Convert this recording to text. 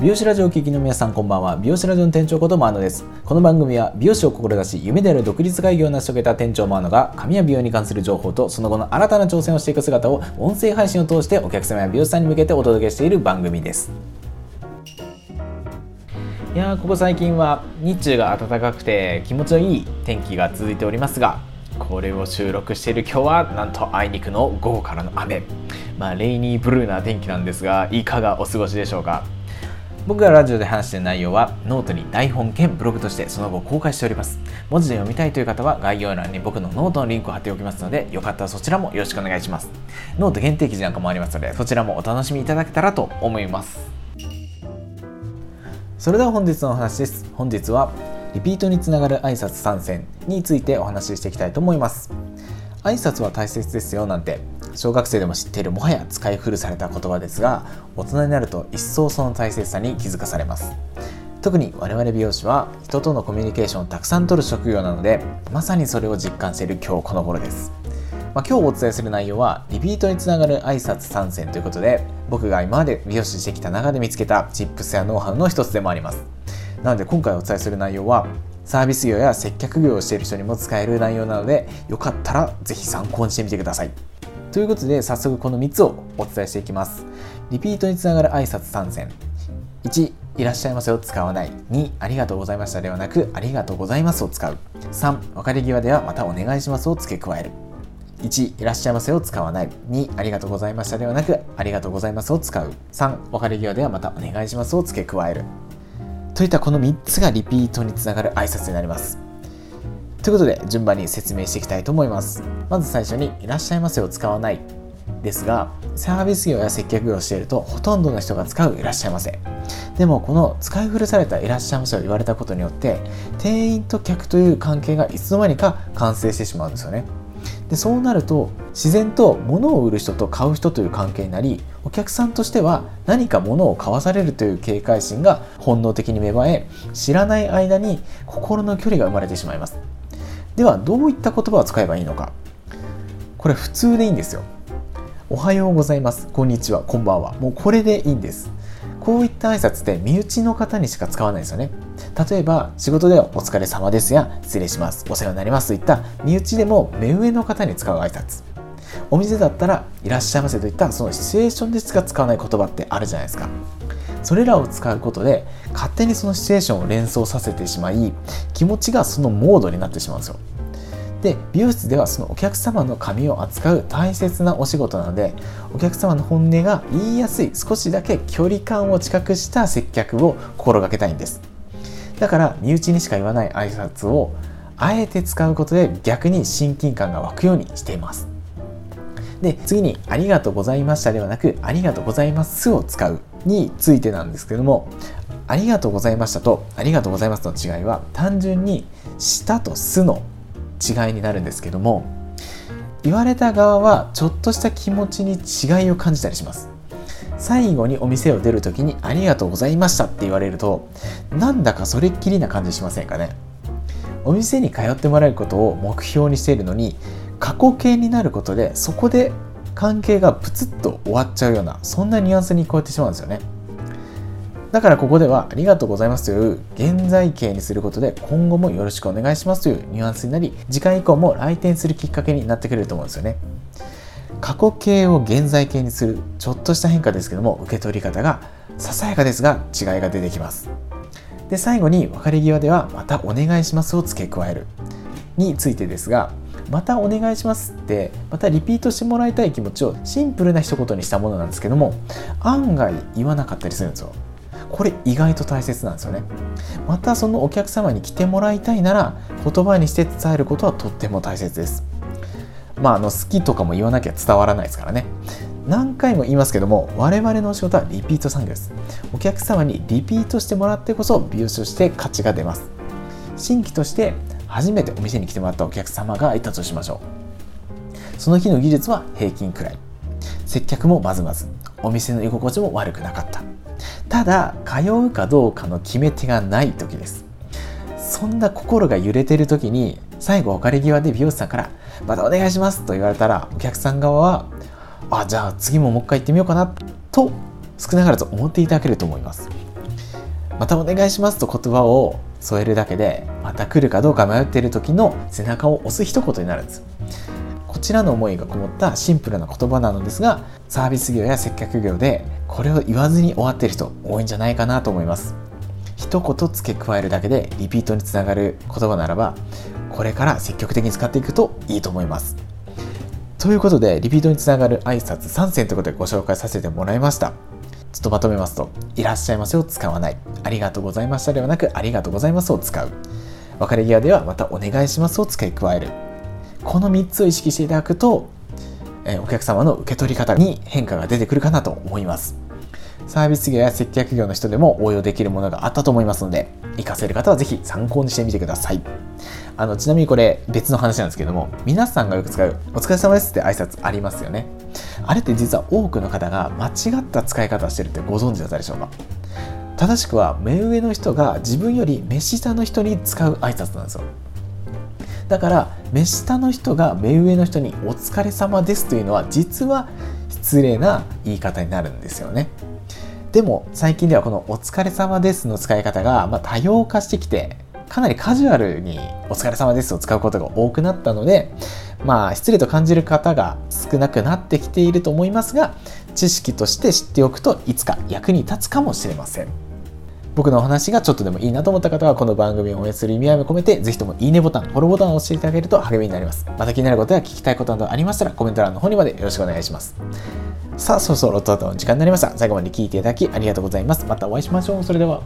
美容師ラジオを聴きの皆さんこんばんは。美容師ラジオの店長ことマーノです。この番組は美容師を志し夢である独立会議を成し遂げた店長マーノが髪や美容に関する情報とその後の新たな挑戦をしていく姿を音声配信を通してお客様や美容師さんに向けてお届けしている番組です。いやここ最近は日中が暖かくて気持ちのいい天気が続いておりますがこれを収録している今日はなんとあいにくの午後からの雨。まあレイニーブルーな天気なんですがいかがお過ごしでしょうか？僕がラジオで話している内容はノートに台本兼ブログとしてその後公開しております。文字で読みたいという方は概要欄に僕のノートのリンクを貼っておきますのでよかったらそちらもよろしくお願いします。ノート限定記事なんかもありますのでそちらもお楽しみいただけたらと思います。それでは本日のお話です。本日はリピートにつながる挨拶3選についてお話ししていきたいと思います。挨拶は大切ですよなんて小学生でも知っているもはや使い古された言葉ですが大人になると一層その大切さに気づかされます。特に我々美容師は人とのコミュニケーションをたくさん取る職業なのでまさにそれを実感している今日この頃です。まあ、今日お伝えする内容はリピートにつながる挨拶参戦ということで僕が今まで美容師してきた中で見つけたチップスやノウハウの一つでもあります。なので今回お伝えする内容はサービス業や接客業をしている人にも使える内容なのでよかったら是非参考にしてみてください。ということで早速この3つをお伝えしていきます。リピートにつながる挨拶参戦。1いらっしゃいませを使わない。2ありがとうございましたではなくありがとうございますを使う。3別れ際ではまたお願いしますを付け加える。1いらっしゃいませを使わない。2ありがとうございましたではなくありがとうございますを使う。3別れ際ではまたお願いしますを付け加える。といったこの3つがリピートにつながる挨拶になります。ということで順番に説明していきたいと思います。まず最初にいらっしゃいませを使わないですがサービス業や接客業をしているとほとんどの人が使ういらっしゃいませ。でもこの使い古されたいらっしゃいませを言われたことによって店員と客という関係がいつの間にか完成してしまうんですよね。でそうなると自然と物を売る人と買う人という関係になりお客さんとしては何か物を買わされるという警戒心が本能的に芽生え知らない間に心の距離が生まれてしまいます。ではどういった言葉を使えばいいのか。これ普通でいいんですよ。おはようございます。こんにちは。こんばんは。もうこれでいいんです。こういった挨拶って身内の方にしか使わないですよね。例えば仕事ではお疲れ様ですや失礼します。お世話になりますといった身内でも目上の方に使う挨拶。お店だったらいらっしゃいませといったそのシチュエーションでしか使わない言葉ってあるじゃないですか。それらを使うことで勝手にそのシチュエーションを連想させてしまい気持ちがそのモードになってしまうんですよ。で美容室ではそのお客様の髪を扱う大切なお仕事なのでお客様の本音が言いやすい少しだけ距離感を近くした接客を心がけたいんです。だから身内にしか言わない挨拶をあえて使うことで逆に親近感が湧くようにしています。で次に「ありがとうございました」ではなく「ありがとうございます」を使う。についてなんですけども「ありがとうございました」と「ありがとうございます」の違いは単純に「した」と「す」の違いになるんですけども言われた側はちょっとした気持ちに違いを感じたりします。最後にお店を出る時に「ありがとうございました」って言われるとなんだかそれっきりな感じしませんかね。お店に通ってもらえることを目標にしているのに過去形になることでそこで関係がプツッと終わっちゃうようなそんなニュアンスに聞こえてしまうんですよね。だからここではありがとうございますという現在形にすることで今後もよろしくお願いしますというニュアンスになり次回以降も来店するきっかけになってくれると思うんですよね。過去形を現在形にするちょっとした変化ですけども受け取り方がささやかですが違いが出てきます。で最後に別れ際ではまたお願いしますを付け加えるについてですがまたお願いしますってまたリピートしてもらいたい気持ちをシンプルな一言にしたものなんですけども案外言わなかったりするんですよ。これ意外と大切なんですよね。またそのお客様に来てもらいたいなら言葉にして伝えることはとっても大切です。まああの好きとかも言わなきゃ伝わらないですからね。何回も言いますけども我々の仕事はリピート産業です。お客様にリピートしてもらってこそ美容師として価値が出ます。新規として初めてお店に来てもらったお客様がいたとしましょう。その日の技術は平均くらい。接客もまずまずお店の居心地も悪くなかった。ただ通うかどうかの決め手がない時です。そんな心が揺れてる時に最後別れ際で美容師さんから「またお願いします」と言われたらお客さん側は「あじゃあ次ももう一回行ってみようかな」と少なからず思っていただけると思います。またお願いしますと言葉を添えるだけでまた来るかどうか迷っている時の背中を押す一言になるんです。こちらの思いがこもったシンプルな言葉なのですがサービス業や接客業でこれを言わずに終わっている人多いんじゃないかなと思います。一言付け加えるだけでリピートにつながる言葉ならばこれから積極的に使っていくといいと思います。ということでリピートにつながる挨拶3選ということでご紹介させてもらいました。ちょっとまとめますと「いらっしゃいませ」を使わない「ありがとうございました」ではなく「ありがとうございます」を使う。別れ際ではまた「お願いします」を付け加える。この3つを意識していただくと、えお客様の受け取り方に変化が出てくるかなと思います。サービス業や接客業の人でも応用できるものがあったと思いますので活かせる方は是非参考にしてみてください。あのちなみにこれ別の話なんですけども皆さんがよく使う「お疲れ様です」って挨拶ありますよね。あれって実は多くの方が間違った使い方してるってご存知だったでしょうか？正しくは目上の人が自分より目下の人に使う挨拶なんですよ。だから目下の人が目上の人に「お疲れ様です」というのは実は失礼な言い方になるんですよね。でも最近ではこの「お疲れ様です」の使い方がま多様化してきてかなりカジュアルに「お疲れ様です」を使うことが多くなったのでまあ失礼と感じる方が少なくなってきていると思いますが知識として知っておくといつか役に立つかもしれません。僕のお話がちょっとでもいいなと思った方はこの番組を応援する意味合いも込めてぜひともいいねボタンフォローボタンを押していただけると励みになります。また気になることや聞きたいことなどありましたらコメント欄の方にまでよろしくお願いします。さあそろそろとうとう時間になりました。最後まで聞いていただきありがとうございます。またお会いしましょう。それでは。